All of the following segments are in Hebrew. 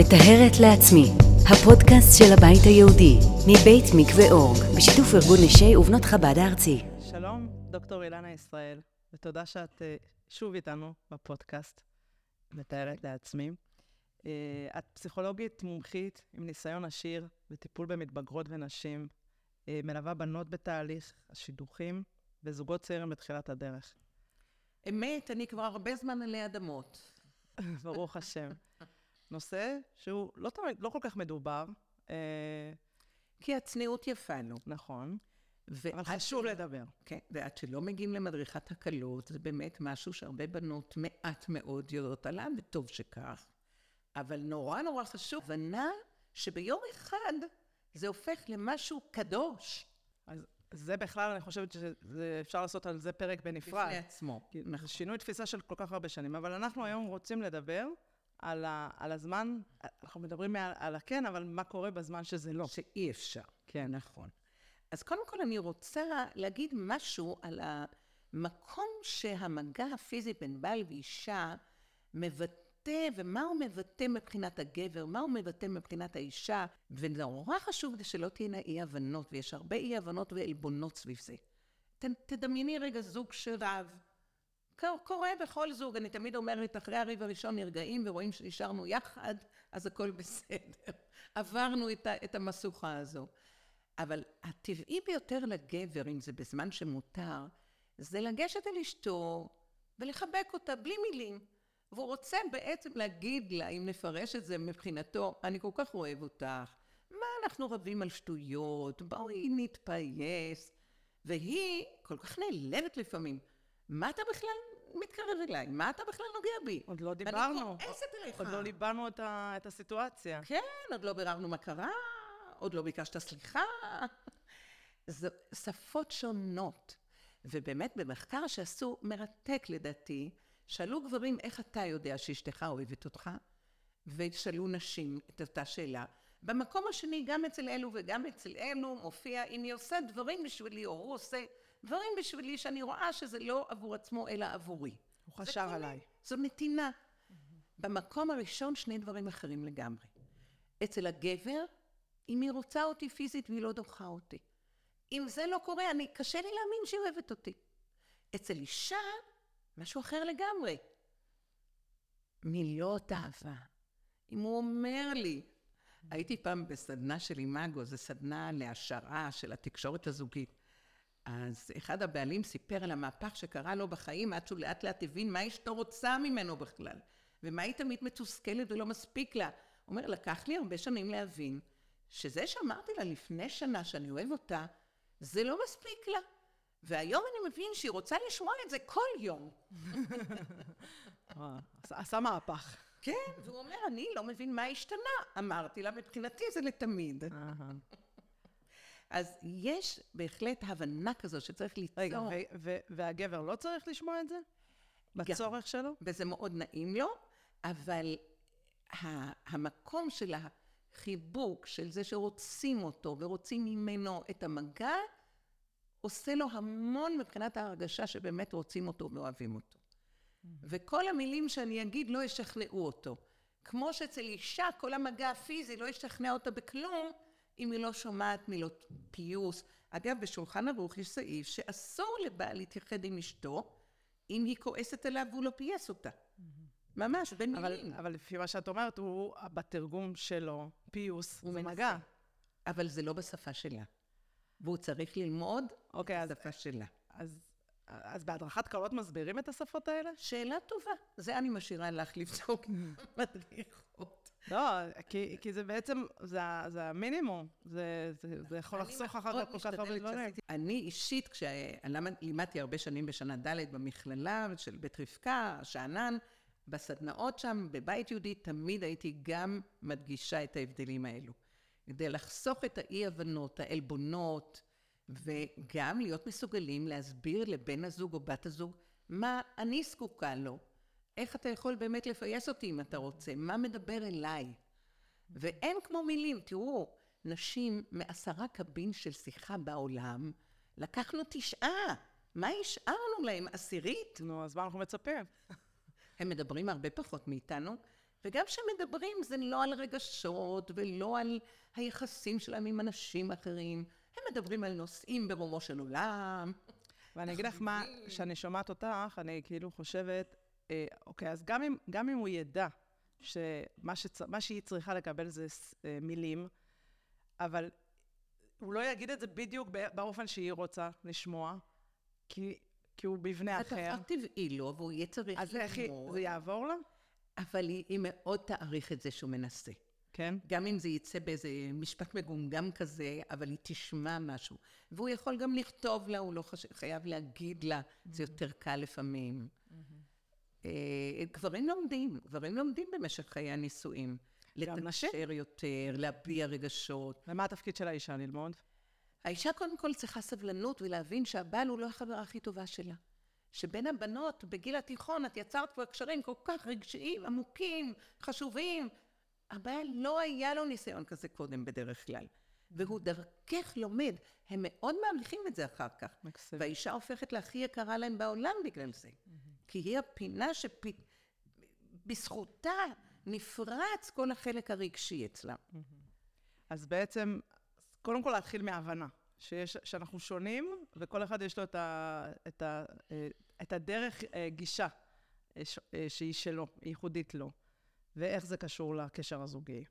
מטהרת לעצמי, הפודקאסט של הבית היהודי, מבית מקווה אורג, בשיתוף ארגון נשי ובנות חב"ד הארצי. שלום, דוקטור אילנה ישראל, ותודה שאת uh, שוב איתנו בפודקאסט, מתארת לעצמי. Uh, את פסיכולוגית מומחית עם ניסיון עשיר בטיפול במתבגרות ונשים, uh, מלווה בנות בתהליך השידוכים וזוגות צעירים בתחילת הדרך. אמת, אני כבר הרבה זמן עלי אדמות. ברוך השם. נושא שהוא לא תמיד, לא כל כך מדובר. אה, כי הצניעות יפה לו. נכון. אבל חשוב שלא- לדבר. כן, ועד שלא מגיעים למדריכת הקלות, זה באמת משהו שהרבה בנות מעט מאוד יודעות עליו, וטוב שכך. אבל נורא נורא חשוב, הבנה שביום אחד זה הופך למשהו קדוש אז זה בכלל, אני חושבת שאפשר לעשות על זה פרק בנפרד. בפני עצמו. נכון. שינוי תפיסה של כל כך הרבה שנים. אבל אנחנו היום רוצים לדבר על, ה, על הזמן, אנחנו מדברים על, על הכן, אבל מה קורה בזמן שזה לא. שאי אפשר. כן. נכון. אז קודם כל אני רוצה להגיד משהו על המקום שהמגע הפיזי בין בעל ואישה מבטא, ומה הוא מבטא מבחינת הגבר, מה הוא מבטא מבחינת האישה, ונורא חשוב זה שלא תהיינה אי הבנות, ויש הרבה אי הבנות ועלבונות סביב זה. ת, תדמייני רגע זוג שרב. קור- קורה בכל זוג, אני תמיד אומרת, אחרי הריב הראשון נרגעים ורואים שנשארנו יחד, אז הכל בסדר. עברנו את, את המשוכה הזו. אבל הטבעי ביותר לגבר, אם זה בזמן שמותר, זה לגשת אל אשתו ולחבק אותה בלי מילים. והוא רוצה בעצם להגיד לה, אם נפרש את זה מבחינתו, אני כל כך אוהב אותך, מה אנחנו רבים על שטויות, בואי נתפייס. והיא כל כך נעלבת לפעמים. מה אתה בכלל מתקרב אליי? מה אתה בכלל נוגע בי? עוד לא ואני דיברנו. כועסת עליך. עוד לא ליבנו את, ה, את הסיטואציה. כן, עוד לא ביררנו מה קרה, עוד לא ביקשת סליחה. זו שפות שונות. ובאמת, במחקר שעשו, מרתק לדעתי, שאלו גברים איך אתה יודע שאשתך אוהבת אותך, ושאלו נשים את אותה שאלה. במקום השני, גם אצל אלו וגם אצל אלו, מופיע אם היא עושה דברים בשבילי, או הוא עושה דברים בשבילי, שאני רואה שזה לא עבור עצמו, אלא עבורי. הוא חשר זה עליי. זו נתינה. במקום הראשון שני דברים אחרים לגמרי. אצל הגבר, אם היא רוצה אותי פיזית והיא לא דוחה אותי. אם זה לא קורה, אני, קשה לי להאמין שהיא אוהבת אותי. אצל אישה, משהו אחר לגמרי. מילות אהבה. אם הוא אומר לי, הייתי פעם בסדנה של אימאגו, זו סדנה להשערה של התקשורת הזוגית. אז אחד הבעלים סיפר על המהפך שקרה לו בחיים עד שהוא לאט לאט הבין מה אשתו רוצה ממנו בכלל, ומה היא תמיד מתוסכלת ולא מספיק לה. הוא אומר, לקח לי הרבה שנים להבין שזה שאמרתי לה לפני שנה שאני אוהב אותה, זה לא מספיק לה. והיום אני מבין שהיא רוצה לשמוע את זה כל יום. עשה מהפך. כן, והוא אומר, אני לא מבין מה השתנה. אמרתי לה, מבחינתי זה לתמיד. אז יש בהחלט הבנה כזו שצריך ליצור. רגע, והגבר לא צריך לשמוע את זה? בצורך שלו? וזה מאוד נעים לו, אבל המקום של החיבוק, של זה שרוצים אותו ורוצים ממנו את המגע, עושה לו המון מבחינת ההרגשה שבאמת רוצים אותו ואוהבים אותו. וכל המילים שאני אגיד לא ישכנעו אותו. כמו שאצל אישה כל המגע הפיזי לא ישכנע אותה בכלום, אם היא לא שומעת מילות פיוס. אגב, בשולחן ערוך יש סעיף שאסור לבעל להתייחד עם אשתו, אם היא כועסת עליו והוא לא פייס אותה. ממש, בין אבל, מילים. אבל לפי מה שאת אומרת, הוא, בתרגום שלו, פיוס, הוא זה מנסה. מגע. אבל זה לא בשפה שלה. והוא צריך ללמוד אוקיי, אז, בשפה שלה. אז, אז בהדרכת קלות מסבירים את השפות האלה? שאלה טובה. זה אני משאירה לך לבדוק מדריכות. לא, כי, כי זה בעצם, זה, זה המינימום. זה, זה, זה יכול לחסוך אחר כך כל כך הרבה דברים. אני אישית, כשלימדתי הרבה שנים בשנה ד' במכללה של בית רבקה, שאנן, בסדנאות שם, בבית יהודי, תמיד הייתי גם מדגישה את ההבדלים האלו. כדי לחסוך את האי-הבנות, העלבונות, וגם להיות מסוגלים להסביר לבן הזוג או בת הזוג מה אני זקוקה לו. איך אתה יכול באמת לפייס אותי אם אתה רוצה? מה מדבר אליי? ואין כמו מילים. תראו, נשים מעשרה קבין של שיחה בעולם, לקחנו תשעה. מה השארנו להם? עשירית? נו, אז מה אנחנו מצפים? הם מדברים הרבה פחות מאיתנו, וגם כשמדברים זה לא על רגשות ולא על היחסים שלהם עם אנשים אחרים. הם מדברים על נושאים ברומו של עולם. ואני אגיד לך מה, כשאני שומעת אותך, אני כאילו חושבת, אוקיי, אז גם אם, גם אם הוא ידע שמה שצ... שהיא צריכה לקבל זה אה, מילים, אבל הוא לא יגיד את זה בדיוק באופן שהיא רוצה לשמוע, כי, כי הוא מבנה אחר. זה טבעי לו, והוא יהיה צריך ללמוד. אז איך זה יעבור לה? אבל היא, היא מאוד תעריך את זה שהוא מנסה. כן? גם אם זה יצא באיזה משפט מגומגם כזה, אבל היא תשמע משהו. והוא יכול גם לכתוב לה, הוא לא חש... חייב להגיד לה. זה יותר קל לפעמים. Mm-hmm. אה, גברים לומדים, גברים לומדים במשך חיי הנישואים. לתקשר יותר, להביע רגשות. ומה התפקיד של האישה ללמוד? האישה קודם כל צריכה סבלנות ולהבין שהבעל הוא לא החברה הכי טובה שלה. שבין הבנות, בגיל התיכון, את יצרת כבר קשרים כל כך רגשיים, עמוקים, חשובים. הבעל לא היה לו ניסיון כזה קודם בדרך כלל. והוא דרכך לומד. הם מאוד מעריכים את זה אחר כך. מקסים. והאישה הופכת להכי יקרה להם בעולם בגלל זה. כי היא הפינה שבזכותה נפרץ כל החלק הרגשי אצלה. אז בעצם, קודם כל להתחיל מהבנה. שיש, שאנחנו שונים, וכל אחד יש לו את, ה, את, ה, את הדרך אה, גישה אה, אה, שהיא שלו, ייחודית לו, ואיך זה קשור לקשר הזוגי.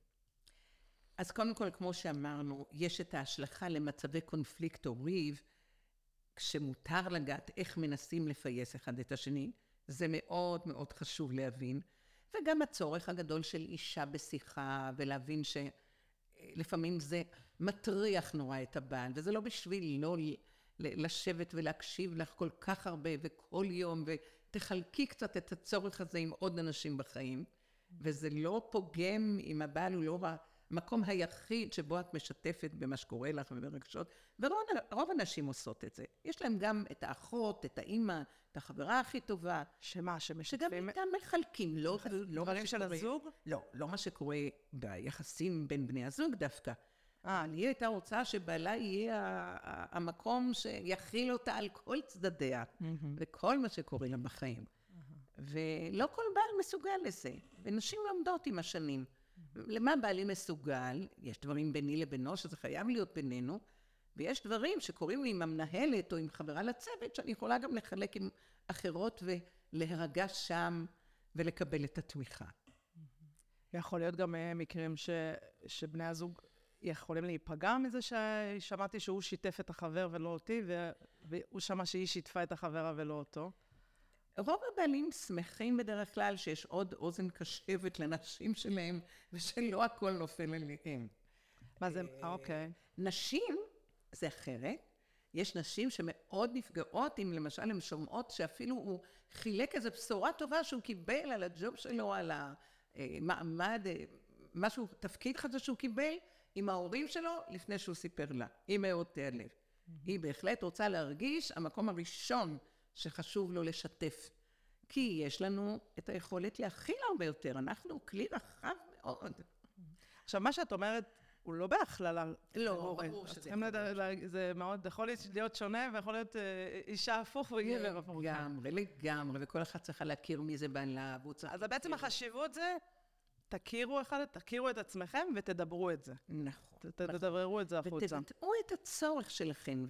אז קודם כל, כמו שאמרנו, יש את ההשלכה למצבי קונפליקט או ריב, כשמותר לגעת איך מנסים לפייס אחד את השני, זה מאוד מאוד חשוב להבין, וגם הצורך הגדול של אישה בשיחה, ולהבין שלפעמים זה מטריח נורא את הבעל, וזה לא בשביל לא לשבת ולהקשיב לך כל כך הרבה וכל יום, ותחלקי קצת את הצורך הזה עם עוד אנשים בחיים, וזה לא פוגם אם הבעל הוא לא המקום היחיד שבו את משתפת במה שקורה לך וברגשות, ורוב הנשים עושות את זה. יש להם גם את האחות, את האימא, את החברה הכי טובה. שמה, שמשתפים? שגם איתם מחלקים, לא, לא דברים של הזוג? לא, לא מה שקורה ביחסים בין בני הזוג דווקא. אה, אני הייתה רוצה שבעלה יהיה המקום שיכיל אותה על כל צדדיה, וכל מה שקורה לה בחיים. ולא כל בעל מסוגל לזה, ונשים לומדות עם השנים. למה בעלי מסוגל? יש דברים ביני לבינו שזה חייב להיות בינינו, ויש דברים שקורים לי עם המנהלת או עם חברה לצוות, שאני יכולה גם לחלק עם אחרות ולהירגע שם ולקבל את התמיכה. יכול להיות גם אה, מקרים ש, שבני הזוג יכולים להיפגע מזה ששמעתי שהוא שיתף את החבר ולא אותי, והוא שמע שהיא שיתפה את החברה ולא אותו. רוב הבעלים שמחים בדרך כלל שיש עוד אוזן קשבת לנשים שלהם, ושלא הכל נופל עליהם. מה זה, אה, אוקיי. נשים זה אחרת. יש נשים שמאוד נפגעות אם למשל הן שומעות שאפילו הוא חילק איזו בשורה טובה שהוא קיבל על הג'וב שלו, על המעמד, אה, משהו, תפקיד חדש שהוא קיבל עם ההורים שלו לפני שהוא סיפר לה. היא מאוד תיעלב. היא בהחלט רוצה להרגיש המקום הראשון שחשוב לו לשתף. כי יש לנו את היכולת להכיל הרבה יותר, אנחנו כלי רחב מאוד. עכשיו, מה שאת אומרת, הוא לא בהכללה. לא, ברור שזה יכול להיות. זה מאוד, יכול להיות שונה, ויכול להיות אה, אישה הפוך וגבר הפוך. לגמרי, לגמרי, וכל אחד צריכה להכיר מי זה בעלה, והוא צריך... אז בעצם החשיבות זה, תכירו אחד, תכירו את עצמכם ותדברו את זה. נכון. תדבררו את זה החוצה. ותבטאו את הצורך שלכם,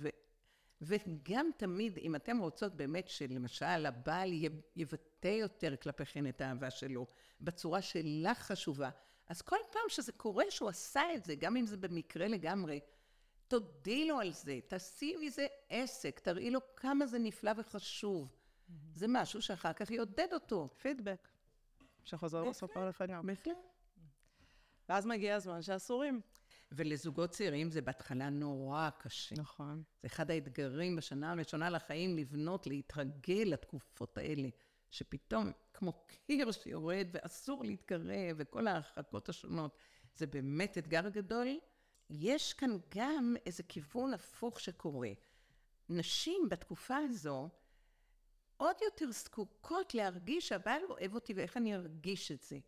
וגם תמיד, אם אתם רוצות באמת שלמשל הבעל יבטא יותר כלפיכן את האהבה שלו, בצורה שלך חשובה, אז כל פעם שזה קורה שהוא עשה את זה, גם אם זה במקרה לגמרי, תודי לו על זה, תעשי מזה עסק, תראי לו כמה זה נפלא וחשוב. Mm-hmm. זה משהו שאחר כך יעודד אותו. פידבק, שחוזר לך גם. בהחלט. ואז מגיע הזמן שאסורים. ולזוגות צעירים זה בהתחלה נורא קשה. נכון. זה אחד האתגרים בשנה הראשונה לחיים, לבנות, להתרגל לתקופות האלה, שפתאום, כמו קיר שיורד ואסור להתקרב, וכל ההרחקות השונות, זה באמת אתגר גדול. יש כאן גם איזה כיוון הפוך שקורה. נשים בתקופה הזו עוד יותר זקוקות להרגיש שהבעל אוהב אותי ואיך אני ארגיש את זה.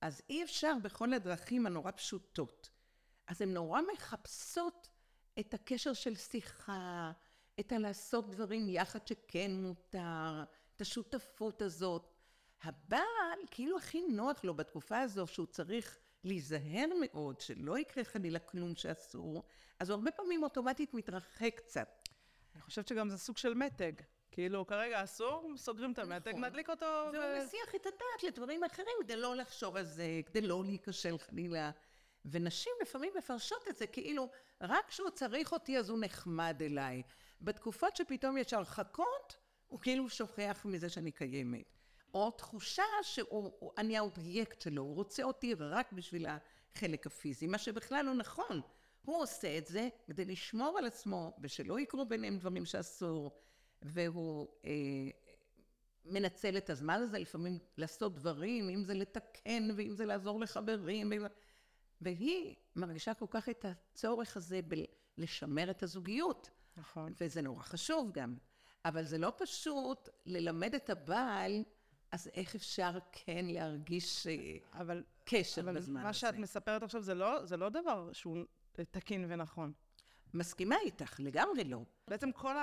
אז אי אפשר בכל הדרכים הנורא פשוטות. אז הן נורא מחפשות את הקשר של שיחה, את הלעשות דברים יחד שכן מותר, את השותפות הזאת. הבעל, כאילו הכי נוח לו בתקופה הזו שהוא צריך להיזהר מאוד, שלא יקרה חלילה כלום שאסור, אז הוא הרבה פעמים אוטומטית מתרחק קצת. אני חושבת שגם זה סוג של מתג. כאילו, כרגע אסור, סוגרים את המתג, נכון. נדליק אותו, והוא מסיח את הדעת לדברים אחרים כדי לא לחשוב על זה, כדי לא להיכשל חלילה. ונשים לפעמים מפרשות את זה כאילו, רק כשהוא צריך אותי אז הוא נחמד אליי. בתקופות שפתאום יש הרחקות, הוא כאילו שוכח מזה שאני קיימת. או תחושה שאני האובייקט שלו, הוא רוצה אותי רק בשביל החלק הפיזי, מה שבכלל לא נכון. הוא עושה את זה כדי לשמור על עצמו, ושלא יקרו ביניהם דברים שאסור, והוא אה, מנצל את הזמן הזה לפעמים לעשות דברים, אם זה לתקן, ואם זה לעזור לחברים, ואם... והיא מרגישה כל כך את הצורך הזה בלשמר את הזוגיות. נכון. וזה נורא חשוב גם. אבל זה לא פשוט ללמד את הבעל, אז איך אפשר כן להרגיש אה, אבל, קשר אבל בזמן מה הזה? שאת מספרת עכשיו זה לא, זה לא דבר שהוא תקין ונכון. מסכימה איתך, לגמרי לא. בעצם כל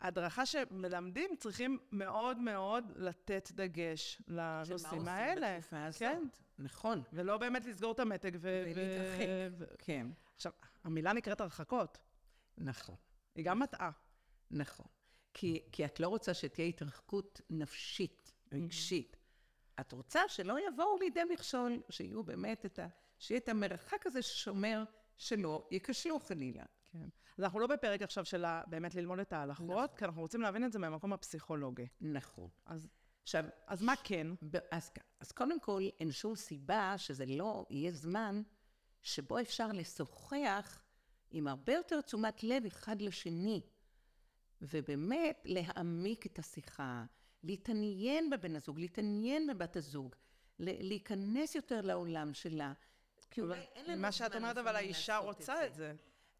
ההדרכה שמלמדים צריכים מאוד מאוד לתת דגש לנושאים האלה. בתקופה הזאת. כן. נכון. ולא באמת לסגור את המתג ו... ולהתרחק. ו- כן. עכשיו, המילה נקראת הרחקות. נכון. היא גם מטעה. נכון. כי, כי את לא רוצה שתהיה התרחקות נפשית, רגשית. את רוצה שלא יבואו לידי מכשול, שיהיו באמת את ה... שיהיה את המרחק הזה ששומר שלא ייכשלו חלילה. כן. אז אנחנו לא בפרק עכשיו של באמת ללמוד את ההלכות, כי אנחנו רוצים להבין את זה מהמקום הפסיכולוגי. נכון. אז, עכשיו, אז מה כן? אז, אז קודם כל, אין שום סיבה שזה לא יהיה זמן שבו אפשר לשוחח עם הרבה יותר תשומת לב אחד לשני, ובאמת להעמיק את השיחה, להתעניין בבן הזוג, להתעניין בבת הזוג, להיכנס יותר לעולם שלה. כי אולי אין לנו מה שאת זמן אומרת, אבל האישה רוצה את זה.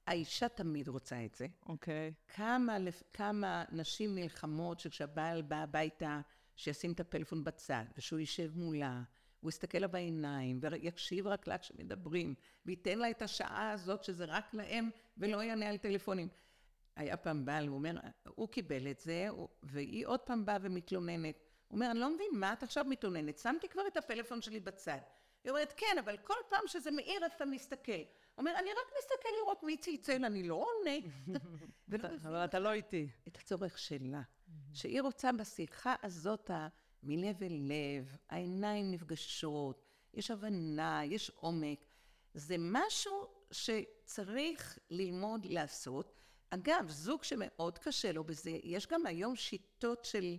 האישה תמיד רוצה את זה. אוקיי. כמה, לפ- כמה נשים נלחמות שכשהבעל בא הביתה, שישים את הפלאפון בצד, ושהוא יישב מולה, הוא יסתכל לה בעיניים, ויקשיב רק לה כשמדברים, וייתן לה את השעה הזאת שזה רק להם, ולא יענה על טלפונים. היה פעם בעל, הוא אומר, הוא קיבל את זה, והיא עוד פעם באה ומתלוננת. הוא אומר, אני לא מבין, מה את עכשיו מתלוננת? שמתי כבר את הפלאפון שלי בצד. היא אומרת, כן, אבל כל פעם שזה מאיר אתה מסתכל. הוא אומר, אני רק מסתכל לראות מי צלצל, אני לא עונה. אבל אתה לא איתי. את הצורך שלה. שהיא רוצה בשיחה הזאת, מלב אל לב, העיניים נפגשות, יש הבנה, יש עומק. זה משהו שצריך ללמוד לעשות. אגב, זוג שמאוד קשה לו בזה, יש גם היום שיטות של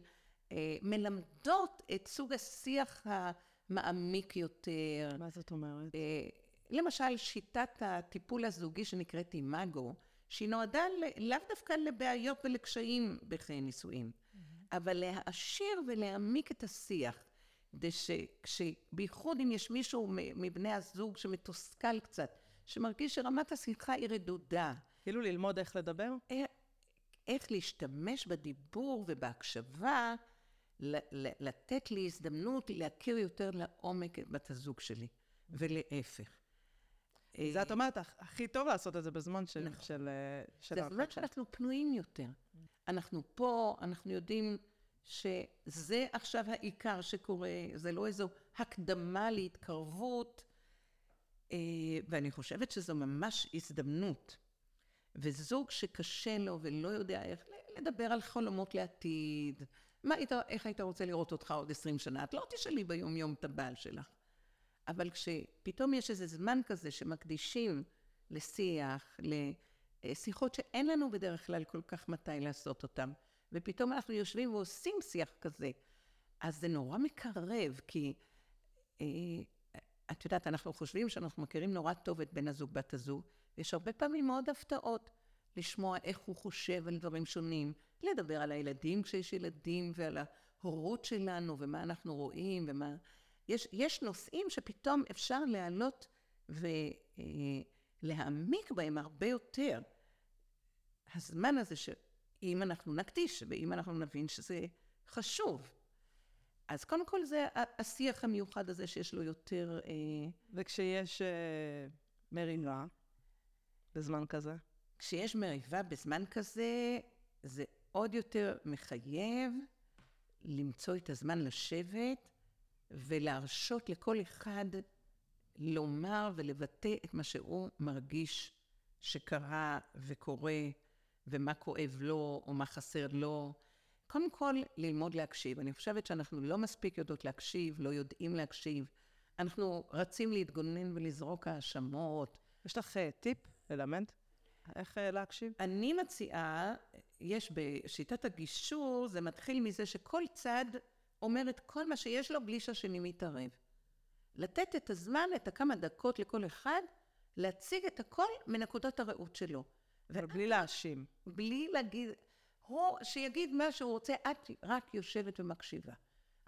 אה, מלמדות את סוג השיח המעמיק יותר. מה זאת אומרת? אה, למשל, שיטת הטיפול הזוגי שנקראת אימאגו, שהיא נועדה ל- לאו דווקא לבעיות ולקשיים בחיי נישואים, אבל להעשיר ולהעמיק את השיח, כדי שבייחוד אם יש מישהו מבני הזוג שמתוסכל קצת, שמרגיש שרמת השיחה היא רדודה, כאילו ללמוד איך לדבר? א- איך להשתמש בדיבור ובהקשבה, לתת לי הזדמנות להכיר יותר לעומק את בת הזוג שלי, ולהפך. זה את אומרת, הכ- הכי טוב לעשות את זה בזמן של... נכון. של, אה, של זה. הזמן שאנחנו פנויים יותר. אנחנו פה, אנחנו יודעים שזה עכשיו העיקר שקורה, זה לא איזו הקדמה להתקרבות, אה, ואני חושבת שזו ממש הזדמנות. וזוג שקשה לו ולא יודע איך לדבר על חלומות לעתיד, מה היית, איך היית רוצה לראות אותך עוד עשרים שנה? את לא תשאלי ביום יום את הבעל שלך. אבל כשפתאום יש איזה זמן כזה שמקדישים לשיח, לשיחות שאין לנו בדרך כלל כל כך מתי לעשות אותן, ופתאום אנחנו יושבים ועושים שיח כזה, אז זה נורא מקרב, כי אה, את יודעת, אנחנו חושבים שאנחנו מכירים נורא טוב את בן הזוג, בת הזוג, ויש הרבה פעמים מאוד הפתעות לשמוע איך הוא חושב על דברים שונים, לדבר על הילדים כשיש ילדים, ועל ההורות שלנו, ומה אנחנו רואים, ומה... יש, יש נושאים שפתאום אפשר להעלות ולהעמיק בהם הרבה יותר. הזמן הזה שאם אנחנו נקדיש, ואם אנחנו נבין שזה חשוב. אז קודם כל זה השיח המיוחד הזה שיש לו יותר... אה, וכשיש אה, מריבה בזמן כזה? כשיש מריבה בזמן כזה, זה עוד יותר מחייב למצוא את הזמן לשבת ולהרשות לכל אחד לומר ולבטא את מה שהוא מרגיש שקרה וקורה, ומה כואב לו, או מה חסר לו. קודם כל, ללמוד להקשיב. אני חושבת שאנחנו לא מספיק יודעות להקשיב, לא יודעים להקשיב. אנחנו רצים להתגונן ולזרוק האשמות. יש לך אה, טיפ ללמד? איך אה, להקשיב? אני מציעה, יש בשיטת הגישור, זה מתחיל מזה שכל צד אומר את כל מה שיש לו בלי שהשני מתערב. לתת את הזמן, את הכמה דקות לכל אחד, להציג את הכל מנקודת הראות שלו. אבל בלי להאשים. בלי להגיד, הוא, שיגיד מה שהוא רוצה, את רק יושבת ומקשיבה.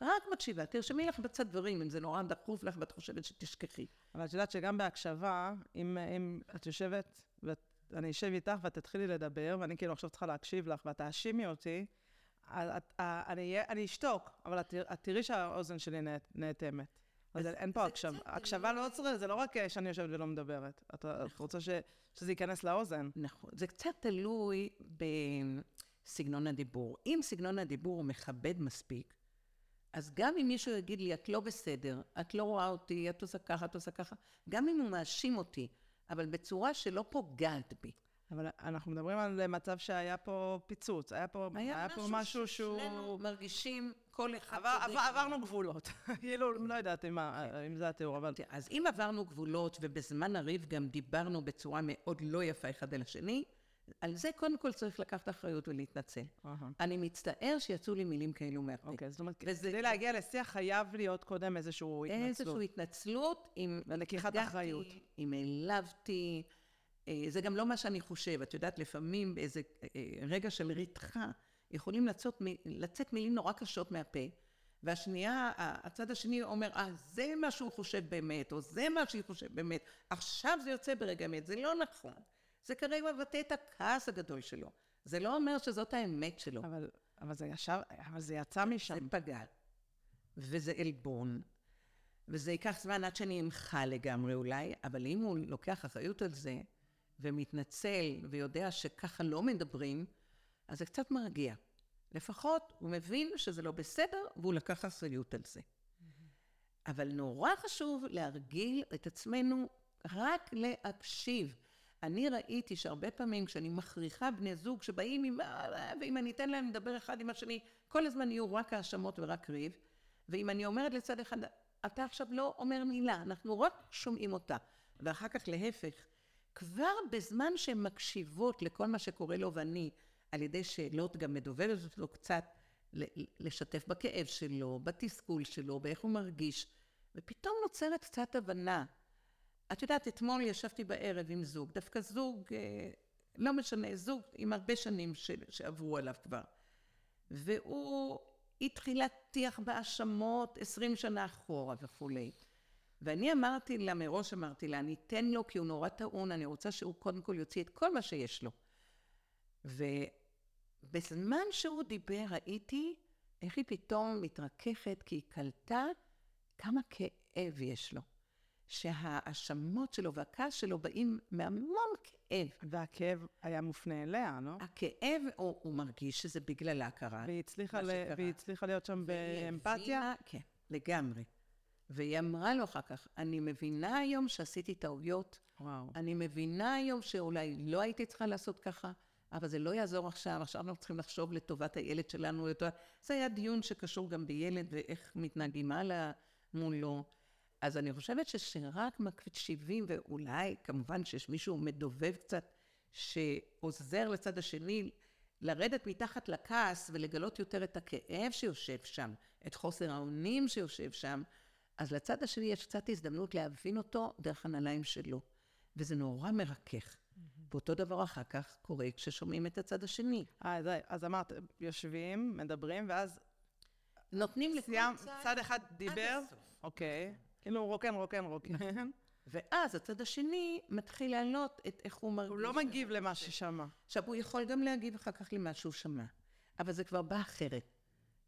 רק מקשיבה, תרשמי לך בצד דברים, אם זה נורא דחוף לך ואת חושבת שתשכחי. אבל את יודעת שגם בהקשבה, אם, אם את יושבת, ואני אשב איתך ואת תתחילי לדבר, ואני כאילו עכשיו צריכה להקשיב לך, ואת תאשימי אותי, אני, אני אשתוק, אבל את, תראי שהאוזן שלי נאטמת. אז אין פה הקשבה. הקשבה לא צריך, זה לא רק שאני יושבת ולא מדברת. את רוצה שזה ייכנס לאוזן. נכון. זה קצת תלוי בסגנון הדיבור. אם סגנון הדיבור הוא מכבד מספיק, אז גם אם מישהו יגיד לי, את לא בסדר, את לא רואה אותי, את עושה ככה, את עושה ככה, גם אם הוא מאשים אותי, אבל בצורה שלא פוגעת בי. אבל אנחנו מדברים על מצב שהיה פה פיצוץ, היה פה, היה היה משהו פה משהו שהוא... ששנינו מרגישים כל אחד עבר, עבר, עברנו גבולות. כאילו, לא יודעת אם, אם זה התיאור, אבל... אז אם עברנו גבולות, ובזמן הריב גם דיברנו בצורה מאוד לא יפה אחד על השני, על זה קודם כל צריך לקחת אחריות ולהתנצל. Uh-huh. אני מצטער שיצאו לי מילים כאלו מהפה. אוקיי, okay, זאת אומרת, וזה, כדי להגיע לשיח חייב להיות קודם איזשהו התנצלות. איזושהי התנצלות עם... ולקיחת אחריות. אם העלבתי, זה גם לא מה שאני חושב. את יודעת, לפעמים באיזה אה, רגע של רתחה, יכולים לצאת, לצאת מילים נורא קשות מהפה, והשנייה, הצד השני אומר, אה, זה מה שהוא חושב באמת, או זה מה שהיא חושבת באמת. עכשיו זה יוצא ברגע אמת, זה לא נכון. זה כרגע מבטא את הכעס הגדול שלו. זה לא אומר שזאת האמת שלו. אבל, אבל, זה, ישב, אבל זה יצא משם. זה פגע. וזה עלבון. וזה ייקח זמן עד שאני אמחה לגמרי אולי, אבל אם הוא לוקח אחריות על זה, ומתנצל, ויודע שככה לא מדברים, אז זה קצת מרגיע. לפחות הוא מבין שזה לא בסדר, והוא לקח אחריות על זה. אבל נורא חשוב להרגיל את עצמנו רק להקשיב. אני ראיתי שהרבה פעמים כשאני מכריחה בני זוג שבאים עם... ואם אני אתן להם לדבר אחד עם השני, כל הזמן יהיו רק האשמות ורק ריב. ואם אני אומרת לצד אחד, אתה עכשיו לא אומר מילה, אנחנו רק שומעים אותה. ואחר כך להפך, כבר בזמן שהן מקשיבות לכל מה שקורה לו ואני, על ידי שאלות גם מדובבת אותו קצת, לשתף בכאב שלו, בתסכול שלו, באיך הוא מרגיש, ופתאום נוצרת קצת הבנה. את יודעת, אתמול ישבתי בערב עם זוג, דווקא זוג, אה, לא משנה, זוג עם הרבה שנים ש, שעברו עליו כבר. והוא התחיל להטיח בהאשמות עשרים שנה אחורה וכולי. ואני אמרתי לה, מראש אמרתי לה, אני אתן לו כי הוא נורא טעון, אני רוצה שהוא קודם כל יוציא את כל מה שיש לו. ובזמן שהוא דיבר ראיתי איך היא פתאום מתרככת, כי היא קלטה כמה כאב יש לו. שההאשמות שלו והכעס שלו באים מהמון כאב. והכאב היה מופנה אליה, לא? הכאב, הוא, הוא מרגיש שזה בגללה קרה. והיא הצליחה, ל... והיא הצליחה להיות שם באמפתיה? כן, לגמרי. והיא אמרה לו אחר כך, אני מבינה היום שעשיתי טעויות. וואו. אני מבינה היום שאולי לא הייתי צריכה לעשות ככה, אבל זה לא יעזור עכשיו, עכשיו אנחנו צריכים לחשוב לטובת הילד שלנו. זה היה דיון שקשור גם בילד ואיך מתנהגים הלאה מולו. אז אני חושבת שרק מקשיבים, ואולי כמובן שיש מישהו מדובב קצת, שעוזר לצד השני לרדת מתחת לכעס ולגלות יותר את הכאב שיושב שם, את חוסר האונים שיושב שם, אז לצד השני יש קצת הזדמנות להבין אותו דרך הנעליים שלו. וזה נורא מרכך. ואותו דבר אחר כך קורה כששומעים את הצד השני. אה, אז, אז אמרת, יושבים, מדברים, ואז... נותנים לכל צד... צד אחד דיבר, אוקיי. כאילו רוקן, רוקן, רוקן. ואז הצד השני מתחיל לעלות את איך הוא מרגיש. הוא לא מגיב למה ששמע. עכשיו, הוא יכול גם להגיב אחר כך למה שהוא שמע, אבל זה כבר בא אחרת.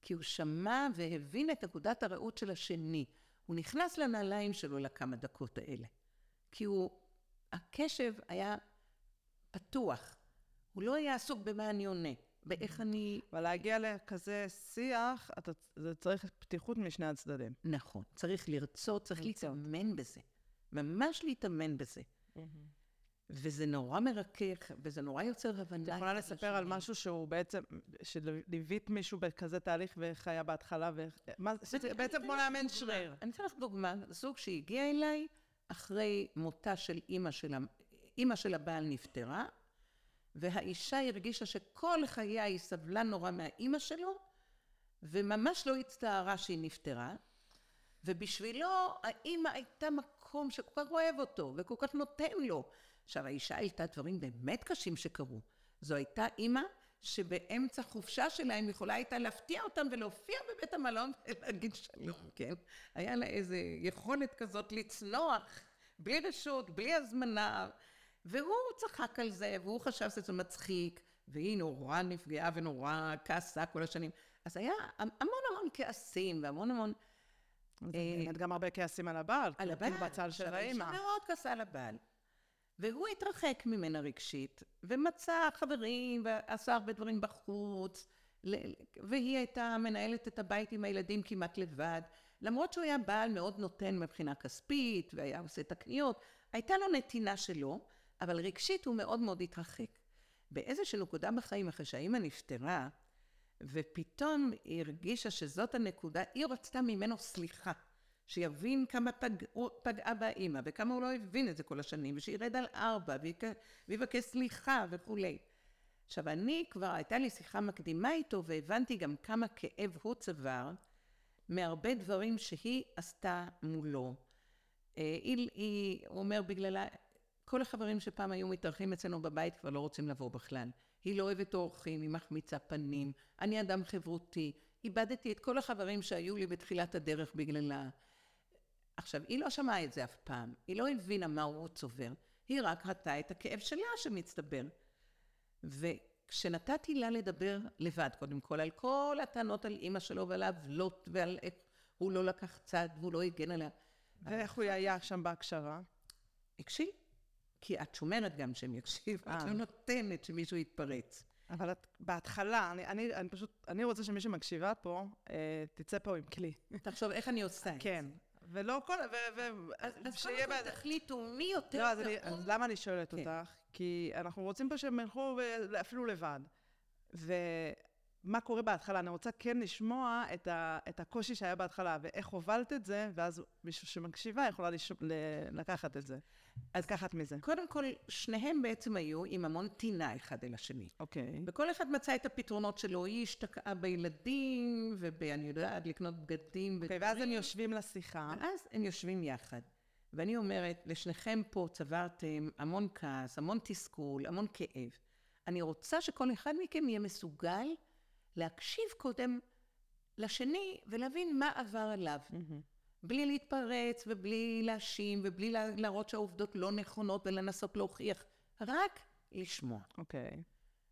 כי הוא שמע והבין את נקודת הראות של השני. הוא נכנס לנעליים שלו לכמה דקות האלה. כי הוא, הקשב היה פתוח. הוא לא היה עסוק במה אני עונה. באיך אני... אבל להגיע לכזה שיח, אתה, זה צריך פתיחות משני הצדדים. נכון, צריך לרצות, צריך להתאמן בזה. ממש להתאמן בזה. וזה נורא מרכך, וזה נורא יוצר הבנה. את יכולה לספר על משהו שהוא בעצם, שליווית מישהו בכזה תהליך ואיך היה בהתחלה, ואיך... בעצם כמו לאמן שריר. אני אתן לך דוגמה, זוג שהגיע אליי אחרי מותה של אימא של, ה- אימא של הבעל נפטרה, והאישה הרגישה שכל חייה היא סבלה נורא מהאימא שלו, וממש לא הצטערה שהיא נפטרה, ובשבילו האימא הייתה מקום שכל כך אוהב אותו, וכל כך נותן לו. עכשיו, האישה הייתה דברים באמת קשים שקרו. זו הייתה אימא שבאמצע חופשה שלהם יכולה הייתה להפתיע אותם ולהופיע בבית המלון ולהגיד שלום, כן? היה לה איזו יכולת כזאת לצנוח, בלי רשות, בלי הזמנה, והוא צחק על זה, והוא חשב שזה מצחיק, והיא נורא נפגעה ונורא כעסה כל השנים. אז היה המון המון כעסים והמון המון... באמת גם הרבה כעסים על הבעל. על הבעל. כאילו בצל של האימא. מאוד כעסה על הבעל. והוא התרחק ממנה רגשית, ומצא חברים, ועשה הרבה דברים בחוץ, והיא הייתה מנהלת את הבית עם הילדים כמעט לבד. למרות שהוא היה בעל מאוד נותן מבחינה כספית, והיה עושה את הקניות, הייתה לו נתינה שלו, אבל רגשית הוא מאוד מאוד התרחק. באיזושהי נקודה בחיים, אחרי שהאימא נפטרה, ופתאום היא הרגישה שזאת הנקודה, היא רצתה ממנו סליחה. שיבין כמה פג, פגעה באימא, וכמה הוא לא הבין את זה כל השנים, ושירד על ארבע, ויבקש סליחה וכולי. עכשיו, אני כבר, הייתה לי שיחה מקדימה איתו, והבנתי גם כמה כאב הוא צבר, מהרבה דברים שהיא עשתה מולו. אה, היא, היא, הוא אומר, בגללה, כל החברים שפעם היו מתארחים אצלנו בבית כבר לא רוצים לבוא בכלל. היא לא אוהבת אורחים, היא מחמיצה פנים, אני אדם חברותי. איבדתי את כל החברים שהיו לי בתחילת הדרך בגללה. עכשיו, היא לא שמעה את זה אף פעם, היא לא הבינה מה הוא צובר, היא רק ראתה את הכאב שלה שמצטבר. וכשנתתי לה לדבר לבד, קודם כל, על כל הטענות על אימא שלו ועל העוולות ועל איך הוא לא לקח צד והוא לא הגן עליה, ואיך הוא היה שם בהקשרה? הקשיב. כי את שומרת גם שהם יקשיבו, את אה. לא נותנת שמישהו יתפרץ. אבל את, בהתחלה, אני, אני, אני פשוט, אני רוצה שמי שמקשיבה פה, אה, תצא פה עם כלי. תחשוב איך אני עושה את זה. כן. ולא כל... ו, ו, אז, קודם כל ביד- תחליטו מי יותר לא, אז, אני. אז למה אני שואלת כן. אותך? כי אנחנו רוצים פה שהם ילכו ו- אפילו לבד. ומה קורה בהתחלה? אני רוצה כן לשמוע את, ה, את הקושי שהיה בהתחלה, ואיך הובלת את זה, ואז מישהו שמקשיבה יכולה לש... ל... לקחת את זה. אז לקחת מזה. קודם כל, שניהם בעצם היו עם המון טינה אחד אל השני. אוקיי. וכל אחד מצא את הפתרונות שלו, היא השתקעה בילדים, ואני יודעת, לקנות בגדים. אוקיי, ואז הם יושבים לשיחה. ואז הם יושבים יחד. ואני אומרת, לשניכם פה צברתם המון כעס, המון תסכול, המון כאב. אני רוצה שכל אחד מכם יהיה מסוגל להקשיב קודם לשני ולהבין מה עבר עליו. בלי להתפרץ ובלי להאשים ובלי לה- להראות שהעובדות לא נכונות ולנסות להוכיח, רק לשמוע. אוקיי.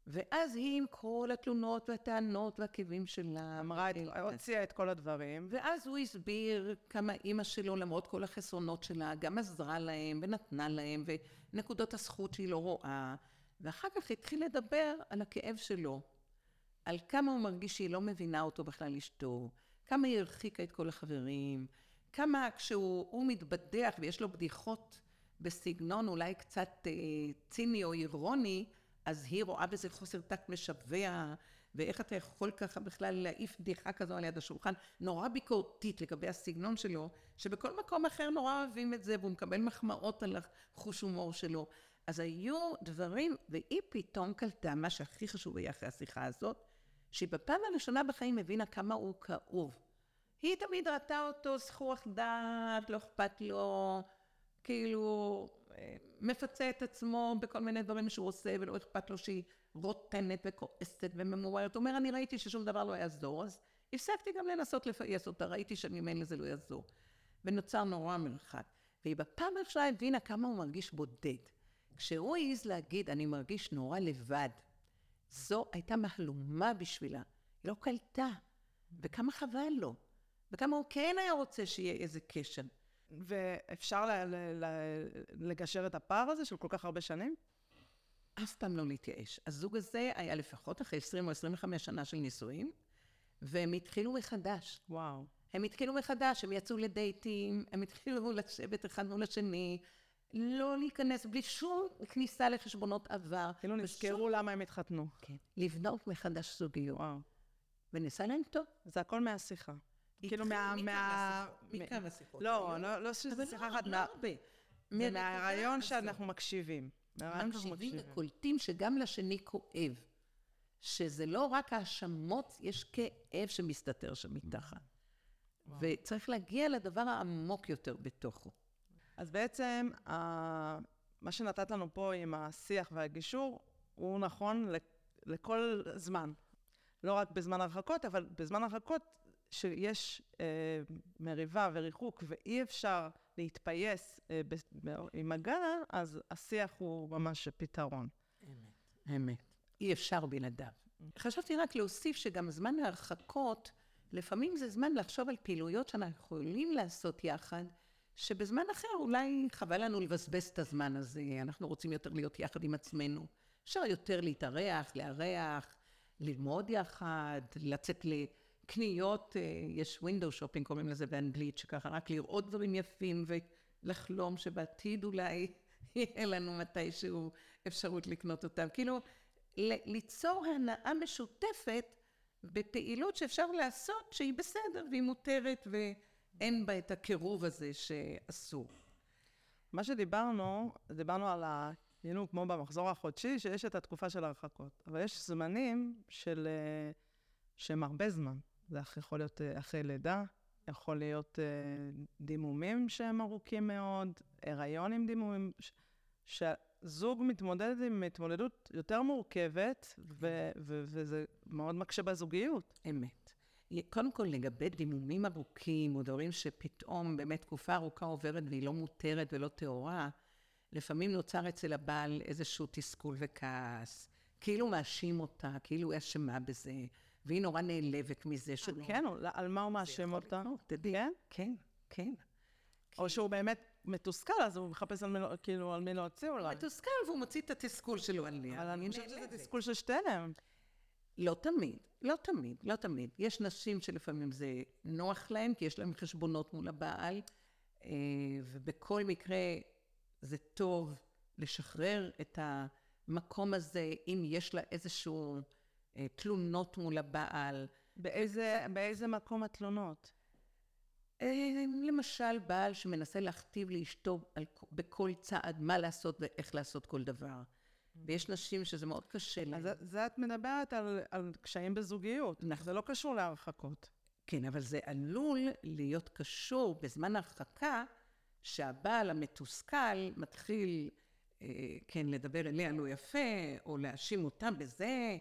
ואז היא עם כל התלונות והטענות והכאבים שלה. אמרה את... הוציאה את כל הדברים. ואז הוא הסביר כמה אימא שלו, למרות כל החסרונות שלה, גם עזרה להם ונתנה להם, ונקודות הזכות שהיא לא רואה. ואחר כך התחיל לדבר על הכאב שלו, על כמה הוא מרגיש שהיא לא מבינה אותו בכלל אשתו, כמה היא הרחיקה את כל החברים, כמה כשהוא הוא מתבדח ויש לו בדיחות בסגנון אולי קצת אה, ציני או אירוני, אז היא רואה בזה חוסר טקט משווע, ואיך אתה יכול ככה בכלל להעיף בדיחה כזו על יד השולחן, נורא ביקורתית לגבי הסגנון שלו, שבכל מקום אחר נורא אוהבים את זה, והוא מקבל מחמאות על החוש הומור שלו. אז היו דברים, והיא פתאום קלטה, מה שהכי חשוב היה אחרי השיחה הזאת, שהיא בפעם הראשונה בחיים הבינה כמה הוא כאוב. היא תמיד ראתה אותו זכוח דעת, לא אכפת לו, כאילו, אה, מפצה את עצמו בכל מיני דברים שהוא עושה, ולא אכפת לו שהיא רוטנת וכועסת וממוררת. הוא אומר, אני ראיתי ששום דבר לא יעזור, אז הפסקתי גם לנסות לפייס אותה, ראיתי שממילא זה לא יעזור. ונוצר נורא מרחק. והיא בפעם הראשונה הבינה כמה הוא מרגיש בודד. כשהוא העז להגיד, אני מרגיש נורא לבד, זו הייתה מהלומה בשבילה. היא לא קלטה. וכמה חבל לו. וכמה הוא כן היה רוצה שיהיה איזה קשר. ואפשר ל- ל- ל- לגשר את הפער הזה של כל כך הרבה שנים? אף פעם לא להתייאש. הזוג הזה היה לפחות אחרי 20 או 25 שנה של נישואים, והם התחילו מחדש. וואו. הם התחילו מחדש, הם יצאו לדייטים, הם התחילו לשבת אחד מול השני, לא להיכנס בלי שום כניסה לחשבונות עבר. כאילו נזכרו למה הם התחתנו. כן. לבנות מחדש זוגיות. וואו. ונעשה להם טוב. זה הכל מהשיחה. כאילו מה... מה... מכמה שיחות. לא, לא, לא שזה אבל שיחה לא, אחת, לא מה- הרבה. זה. מהרעיון שאנחנו מקשיבים מקשיבים. וקולטים שגם לשני כואב. שזה לא רק האשמות, יש כאב שמסתתר שם מתחת. וצריך להגיע לדבר העמוק יותר בתוכו. אז בעצם, ה- מה שנתת לנו פה עם השיח והגישור, הוא נכון לכל זמן. לא רק בזמן הרחקות, אבל בזמן הרחקות, שיש אה, מריבה וריחוק ואי אפשר להתפייס אה, ב- ב- עם מגע, אז השיח הוא ממש פתרון. אמת. אי אפשר בלעדיו. חשבתי רק להוסיף שגם זמן ההרחקות, לפעמים זה זמן לחשוב על פעילויות שאנחנו יכולים לעשות יחד, שבזמן אחר אולי חבל לנו לבזבז את הזמן הזה, אנחנו רוצים יותר להיות יחד עם עצמנו. אפשר יותר להתארח, לארח, ללמוד יחד, לצאת לקניות, אה, יש window shopping קוראים לזה באנגלית, שככה רק לראות דברים יפים ולחלום שבעתיד אולי יהיה לנו מתישהו אפשרות לקנות אותם. כאילו, ליצור הנאה משותפת בפעילות שאפשר לעשות שהיא בסדר והיא מותרת ואין בה את הקירוב הזה שאסור. מה שדיברנו, דיברנו על ה... כאילו כמו במחזור החודשי, שיש את התקופה של ההרחקות. אבל יש זמנים של... אה, שהם הרבה זמן. זה יכול להיות אה, אחרי לידה, יכול להיות אה, דימומים שהם ארוכים מאוד, הריון עם דימומים, ש- שהזוג מתמודד עם התמודדות יותר מורכבת, ו- ו- וזה מאוד מקשה בזוגיות. אמת. קודם כל, לגבי דימומים ארוכים, או דברים שפתאום באמת תקופה ארוכה עוברת והיא לא מותרת ולא טהורה, לפעמים נוצר אצל הבעל איזשהו תסכול וכעס, כאילו מאשים אותה, כאילו היא אשמה בזה, והיא נורא נעלבת מזה שלא... כן, על מה הוא מאשים אותה? תדעי. כן? כן, כן. או שהוא באמת מתוסכל, אז הוא מחפש על מי, לא- כאילו, על מי להוציא אולי. מתוסכל והוא מוציא את התסכול שלו עליה. אבל אני חושבת שזה. תסכול של שתיהם. לא תמיד, לא תמיד, לא תמיד. יש נשים שלפעמים זה נוח להן, כי יש להן חשבונות מול הבעל, אה, ובכל מקרה זה טוב לשחרר את המקום הזה, אם יש לה איזשהו אה, תלונות מול הבעל. באיזה, באיזה מקום התלונות? אה, למשל, בעל שמנסה להכתיב לאשתו בכל צעד מה לעשות ואיך לעשות כל דבר. ויש נשים שזה מאוד קשה להן. אז זה- את מדברת על, על קשיים בזוגיות. נכון. זה לא קשור להרחקות. כן, אבל זה עלול להיות קשור בזמן הרחקה, שהבעל המתוסכל מתחיל, אה, כן, לדבר אליה לא יפה, או להאשים אותה בזה,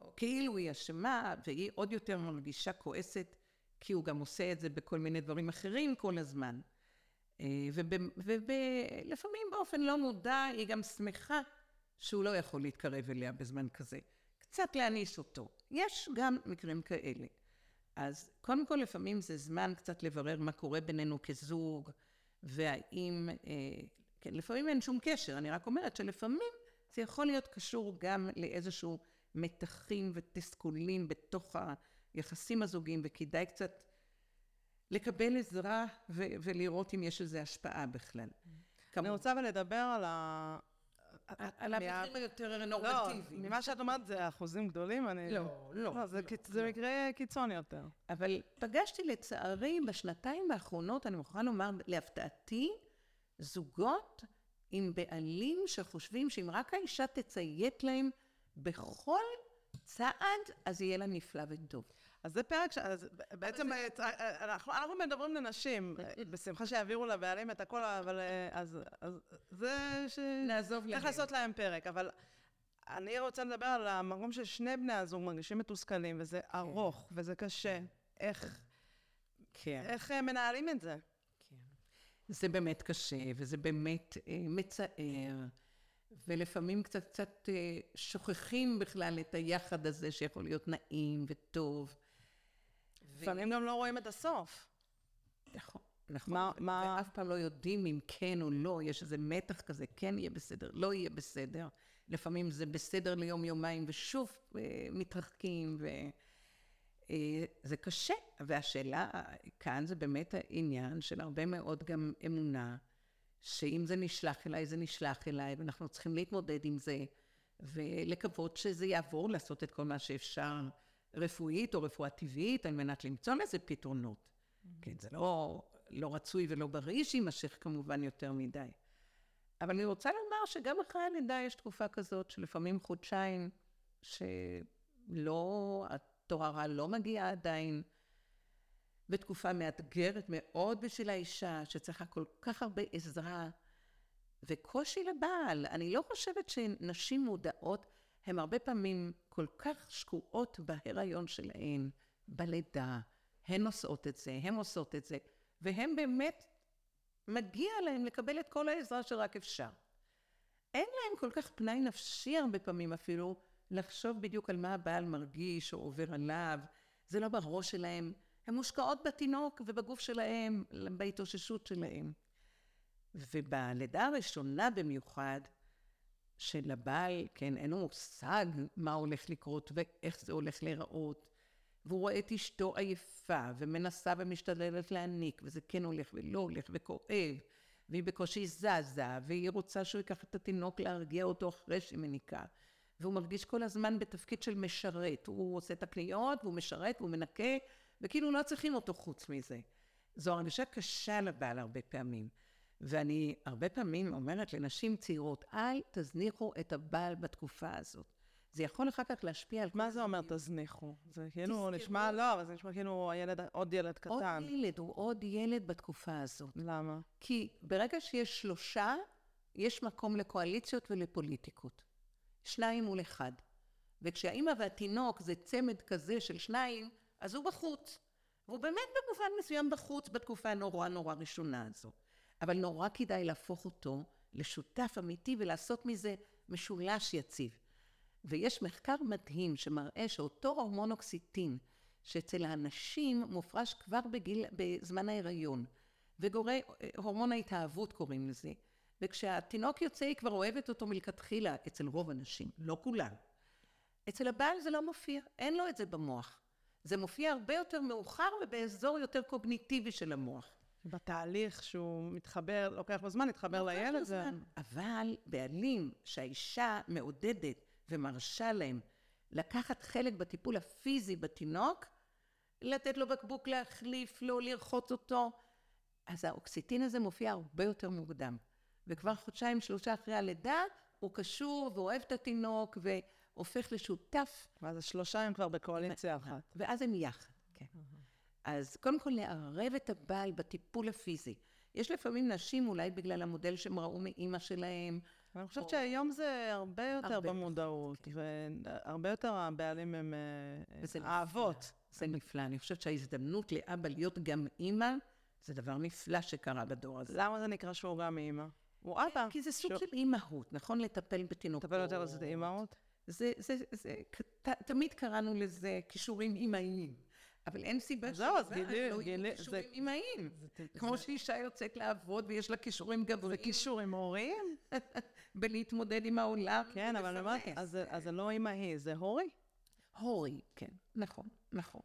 או כאילו היא אשמה, והיא עוד יותר מרגישה כועסת, כי הוא גם עושה את זה בכל מיני דברים אחרים כל הזמן. אה, ולפעמים באופן לא מודע, היא גם שמחה שהוא לא יכול להתקרב אליה בזמן כזה. קצת להעניש אותו. יש גם מקרים כאלה. אז קודם כל, לפעמים זה זמן קצת לברר מה קורה בינינו כזוג, והאם, אה, כן, לפעמים אין שום קשר, אני רק אומרת שלפעמים זה יכול להיות קשור גם לאיזשהו מתחים ותסכולים בתוך היחסים הזוגיים, וכדאי קצת לקבל עזרה ו- ולראות אם יש לזה השפעה בכלל. אני רוצה אבל לדבר על ה... על המקרים היותר לא, נורמטיביים. ממה שאת אומרת זה אחוזים גדולים, אני... לא, לא. לא, זה זה מקרה קיצון יותר. אבל פגשתי לצערי בשנתיים האחרונות, אני מוכרחה לומר להפתעתי, זוגות עם בעלים שחושבים שאם רק האישה תציית להם בכל צעד, אז יהיה לה נפלא וטוב. אז זה פרק ש... אז בעצם אה, אנחנו, אנחנו מדברים לנשים, אה, בשמחה שיעבירו לבעלים את הכל, אבל אה, אז, אז זה ש... נעזוב להם. צריך לעשות להם פרק, אבל אני רוצה לדבר על המקום ששני בני הזוג מרגישים מתוסכלים, וזה ארוך, וזה קשה. איך, כן. איך אה, מנהלים את זה? זה באמת קשה, וזה באמת אה, מצער, ולפעמים קצת קצת אה, שוכחים בכלל את היחד הזה שיכול להיות נעים וטוב. לפעמים גם לא רואים את הסוף. נכון, נכון. מה- מה- ואף פעם לא יודעים אם כן או לא, יש איזה מתח כזה, כן יהיה בסדר, לא יהיה בסדר. לפעמים זה בסדר ליום-יומיים, ושוב אה, מתרחקים, וזה אה, קשה. והשאלה כאן זה באמת העניין של הרבה מאוד גם אמונה, שאם זה נשלח אליי, זה נשלח אליי, ואנחנו צריכים להתמודד עם זה, ולקוות שזה יעבור, לעשות את כל מה שאפשר רפואית או רפואה טבעית, על מנת למצוא לזה פתרונות. Mm-hmm. כן, זה לא, לא רצוי ולא בריא שיימשך כמובן יותר מדי. אבל אני רוצה לומר שגם אחרי הלידה יש תקופה כזאת שלפעמים חודשיים שלא, הטהרה לא מגיעה עדיין, ותקופה מאתגרת מאוד בשביל האישה, שצריכה כל כך הרבה עזרה, וקושי לבעל. אני לא חושבת שנשים מודעות, הן הרבה פעמים כל כך שקועות בהיריון שלהן, בלידה. הן עושות את זה, הן עושות את זה, והן באמת מגיע להם לקבל את כל העזרה שרק אפשר. אין להם כל כך פנאי נפשי הרבה פעמים אפילו לחשוב בדיוק על מה הבעל מרגיש או עובר עליו. זה לא בראש שלהם. הן מושקעות בתינוק ובגוף שלהם, בהתאוששות שלהם. ובלידה הראשונה במיוחד, שלבעל, כן, אין לו מושג מה הולך לקרות ואיך זה הולך להיראות, והוא רואה את אשתו עייפה, ומנסה ומשתדלת להניק, וזה כן הולך ולא הולך וכואב, והיא בקושי זזה, והיא רוצה שהוא ייקח את התינוק להרגיע אותו אחרי שהיא מניקה. והוא מרגיש כל הזמן בתפקיד של משרת. הוא עושה את הקניות, והוא משרת, והוא מנקה, וכאילו לא צריכים אותו חוץ מזה. זו הרגשה קשה לבעל הרבה פעמים. ואני הרבה פעמים אומרת לנשים צעירות, אל תזניחו את הבעל בתקופה הזאת. זה יכול אחר כך להשפיע על... מה זה אומר תזניחו? זה כאילו נשמע, לא, אבל זה נשמע כאילו הילד, עוד ילד קטן. עוד ילד, הוא עוד ילד בתקופה הזאת. למה? כי ברגע שיש שלושה, יש מקום לקואליציות ולפוליטיקות. שניים מול אחד. וכשהאימא והתינוק זה צמד כזה של שניים, אז הוא בחוץ. והוא באמת במובן מסוים בחוץ בתקופה הנורא נורא ראשונה הזו. אבל נורא כדאי להפוך אותו לשותף אמיתי ולעשות מזה משולש יציב. ויש מחקר מדהים שמראה שאותו הורמון אוקסיטין, שאצל האנשים מופרש כבר בגיל, בזמן ההיריון, וגורא, הורמון ההתאהבות קוראים לזה, וכשהתינוק יוצא היא כבר אוהבת אותו מלכתחילה, אצל רוב הנשים, לא כולן. אצל הבעל זה לא מופיע, אין לו את זה במוח. זה מופיע הרבה יותר מאוחר ובאזור יותר קוגניטיבי של המוח. בתהליך שהוא מתחבר, לוקח לו זמן להתחבר לילד. זה... אבל בעלים שהאישה מעודדת ומרשה להם לקחת חלק בטיפול הפיזי בתינוק, לתת לו בקבוק להחליף לו, לרחוץ אותו, אז האוקסיטין הזה מופיע הרבה יותר מוקדם. וכבר חודשיים, שלושה אחרי הלידה, הוא קשור ואוהב את התינוק והופך לשותף. ואז השלושה הם כבר בקואליציה אחת. ואז הם יחד, כן. אז קודם כל לערב את הבעל בטיפול הפיזי. יש לפעמים נשים, אולי בגלל המודל שהם ראו מאימא שלהם, אני חושבת שהיום זה הרבה יותר במודעות, והרבה יותר הבעלים הם אה, האבות. זה נפלא. אני חושבת שההזדמנות לאבא להיות גם אימא, זה דבר נפלא שקרה בדור הזה. למה זה נקרא שהוא גם אימא? הוא אבא. כי זה סוג של אימהות, נכון? לטפל בתינוקות. לטפל יותר זה אימהות? זה, זה, זה, תמיד קראנו לזה כישורים אימהיים. אבל אין סיבה גילי, לא גילי, כישורים אימהיים. כמו שאישה יוצאת לעבוד ויש לה כישורים גבריים. זה כישורים הוריים? בלהתמודד עם העולם. כן, אבל אני אומרת, אז זה לא אימהי, זה הורי? הורי, כן, נכון, נכון.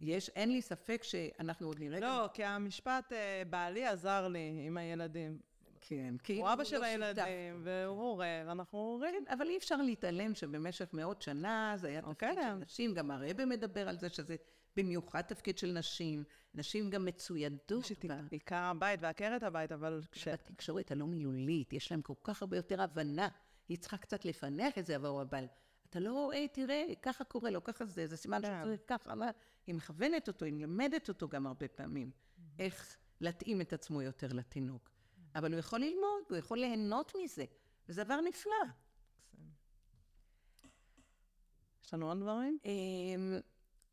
יש, אין לי ספק שאנחנו עוד נראה... לא, כי המשפט, אה, בעלי עזר לי עם הילדים. כן, כאילו הוא אבא של לא הילדים, והוא הורה, ואנחנו הורים. כן, אבל אי אפשר להתעלם שבמשך מאות שנה זה היה תפקיד של נשים, גם הרבה מדבר על זה שזה במיוחד תפקיד של נשים. נשים גם מצוידות. עיקר הבית ועקרת הבית, אבל כש... בתקשורת הלא מילולית, יש להם כל כך הרבה יותר הבנה. היא צריכה קצת לפענח את זה הבעל. אתה לא רואה, תראה, ככה קורה לו, ככה זה, זה סימן כן. שצריך ככה. היא מכוונת אותו, היא מלמדת אותו גם הרבה פעמים, איך להתאים את עצמו יותר לתינוק. אבל הוא יכול ללמוד, הוא יכול ליהנות מזה, וזה דבר נפלא. יש לנו עוד דברים? אמ,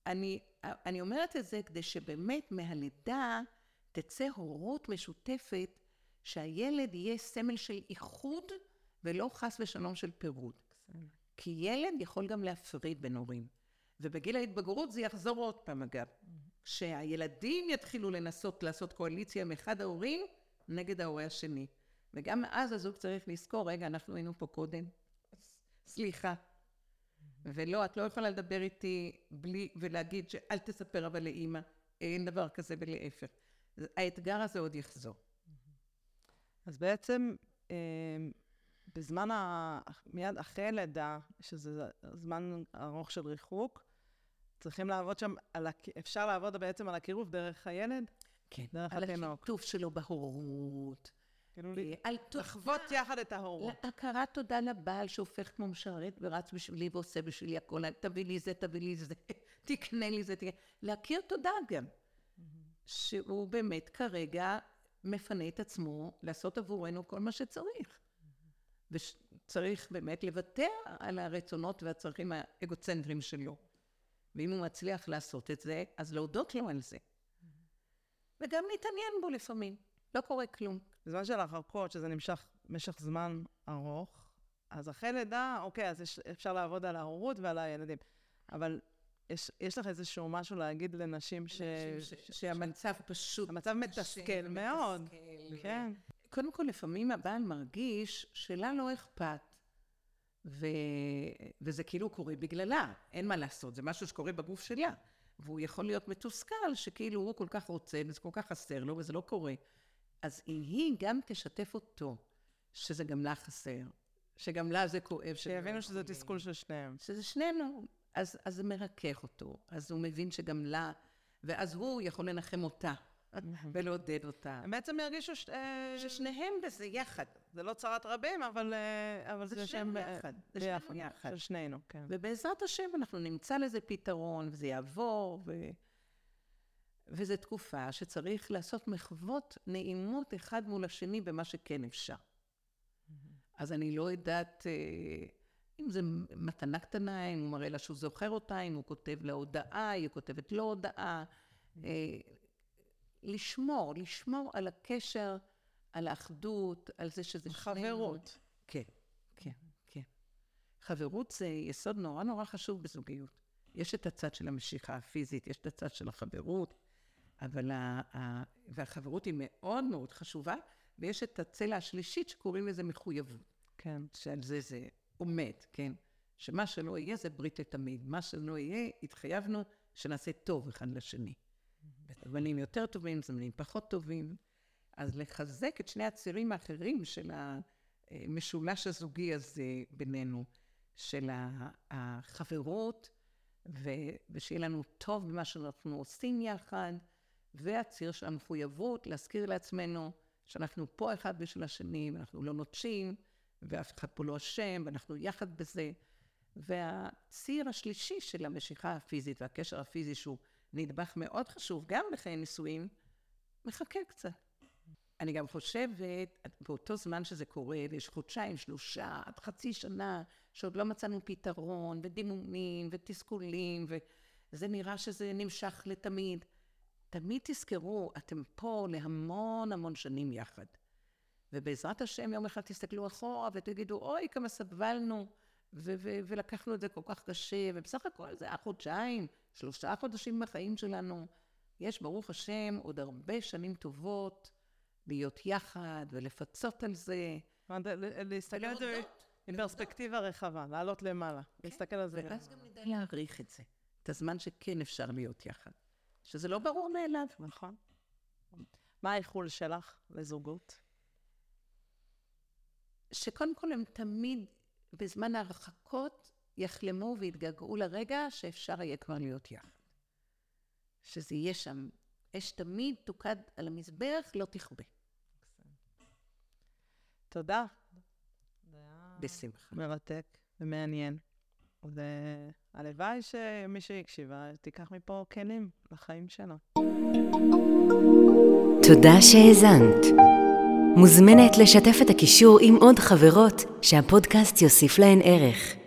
אני, אני אומרת את זה כדי שבאמת מהלידה תצא הורות משותפת, שהילד יהיה סמל של איחוד ולא חס ושלום של פירוד. כי ילד יכול גם להפריד בין הורים. ובגיל ההתבגרות זה יחזור עוד פעם אגב. כשהילדים יתחילו לנסות לעשות קואליציה עם אחד ההורים נגד ההורה השני. וגם אז הזוג צריך לזכור, רגע, אנחנו היינו פה קודם. סליחה. ולא, את לא יכולה לדבר איתי בלי, ולהגיד שאל תספר אבל לאימא, אין דבר כזה ולהפך. האתגר הזה עוד יחזור. אז בעצם, אה, בזמן, ה... מיד אחרי לידה, שזה זמן ארוך של ריחוק, צריכים לעבוד שם, על. אפשר לעבוד בעצם על הקירוב דרך הילד? כן. דרך על התינוק. השיתוף שלו בהורות. כאילו, לחוות יחד את ההורות. הכרת תודה לבעל שהופך כמו משרת ורץ בשבילי ועושה בשבילי הכל. תביא לי זה, תביא לי זה, תקנה לי זה, תקנה. להכיר תודה גם. שהוא באמת כרגע מפנה את עצמו לעשות עבורנו כל מה שצריך. וצריך באמת לוותר על הרצונות והצרכים האגוצנטריים שלו. ואם הוא מצליח לעשות את זה, אז להודות לו על זה. וגם להתעניין בו לפעמים. לא קורה כלום. בזמן של הרחקות, שזה נמשך במשך זמן ארוך, אז אחרי לידה, אוקיי, אז יש, אפשר לעבוד על ההורות ועל הילדים. אבל יש, יש לך איזשהו משהו להגיד לנשים ש... ש... ש... שהמצב פשוט המצב מתסכל מאוד. מתסכל. כן. קודם כל, לפעמים הבעל מרגיש שלה לא אכפת. ו... וזה כאילו קורה בגללה, אין מה לעשות, זה משהו שקורה בגוף שלה. והוא יכול להיות מתוסכל שכאילו הוא כל כך רוצה וזה כל כך חסר לו וזה לא קורה. אז אם היא גם תשתף אותו, שזה גם לה חסר, שגם לה זה כואב. שיבינו שזה תסכול של שניהם. שזה שנינו. אז, אז זה מרכך אותו, אז הוא מבין שגם לה, ואז הוא יכול לנחם אותה ולעודד אותה. הם בעצם ירגישו ש... אה, ששניהם בזה יחד. זה לא צרת רבים, אבל, אה, אבל זה זה שם יחד. זה שנינו יחד. של שנינו, כן. ובעזרת השם אנחנו נמצא לזה פתרון, וזה יעבור, ו... וזו תקופה שצריך לעשות מחוות נעימות אחד מול השני במה שכן אפשר. אז אני לא יודעת אה, אם זה מתנה קטנה, אם הוא מראה לה שהוא זוכר אותה, אם הוא כותב לה הודעה, היא כותבת לו הודעה. אה, לשמור, לשמור על הקשר, על האחדות, על זה שזה חברות. כן, כן, כן. חברות זה יסוד נורא נורא חשוב בזוגיות. יש את הצד של המשיכה הפיזית, יש את הצד של החברות, אבל ה, ה, והחברות היא מאוד מאוד חשובה, ויש את הצלע השלישית שקוראים לזה מחויבות. כן. שעל זה זה עומד, כן? שמה שלא יהיה זה ברית לתמיד. מה שלא יהיה, התחייבנו שנעשה טוב אחד לשני. זמנים יותר טובים, זמנים פחות טובים. אז לחזק את שני הצירים האחרים של המשולש הזוגי הזה בינינו, של החברות, ושיהיה לנו טוב במה שאנחנו עושים יחד, והציר של המחויבות, להזכיר לעצמנו שאנחנו פה אחד בשביל השני, ואנחנו לא נוטשים, ואף אחד פה לא אשם, ואנחנו יחד בזה. והציר השלישי של המשיכה הפיזית והקשר הפיזי, שהוא נדבך מאוד חשוב, גם בחיי נישואים, מחכה קצת. אני גם חושבת, באותו זמן שזה קורה, ויש חודשיים, שלושה, עד חצי שנה, שעוד לא מצאנו פתרון, ודימומים, ותסכולים, וזה נראה שזה נמשך לתמיד. תמיד תזכרו, אתם פה להמון המון שנים יחד. ובעזרת השם יום אחד תסתכלו אחורה ותגידו, אוי, כמה סבלנו, ו- ו- ולקחנו את זה כל כך קשה, ובסך הכל זה היה חודשיים, שלושה חודשים בחיים שלנו. יש, ברוך השם, עוד הרבה שנים טובות להיות יחד ולפצות על זה. להסתכל על זה עם פרספקטיבה רחבה, לעלות למעלה, להסתכל על זה. ואז גם נדע להעריך את זה, את הזמן שכן אפשר להיות יחד. שזה לא ברור מאליו. נכון. מה האיחול שלך לזוגות? שקודם כל הם תמיד, בזמן ההרחקות, יחלמו ויתגעגעו לרגע שאפשר יהיה כבר להיות יחד. שזה יהיה שם. אש תמיד תוקד על המזבח, לא תכבה. תודה. בשמחה. מרתק ומעניין. והלוואי שמי שהקשיבה תיקח מפה כלים לחיים שלה. תודה שהאזנת. מוזמנת לשתף את הקישור עם עוד חברות שהפודקאסט יוסיף להן ערך.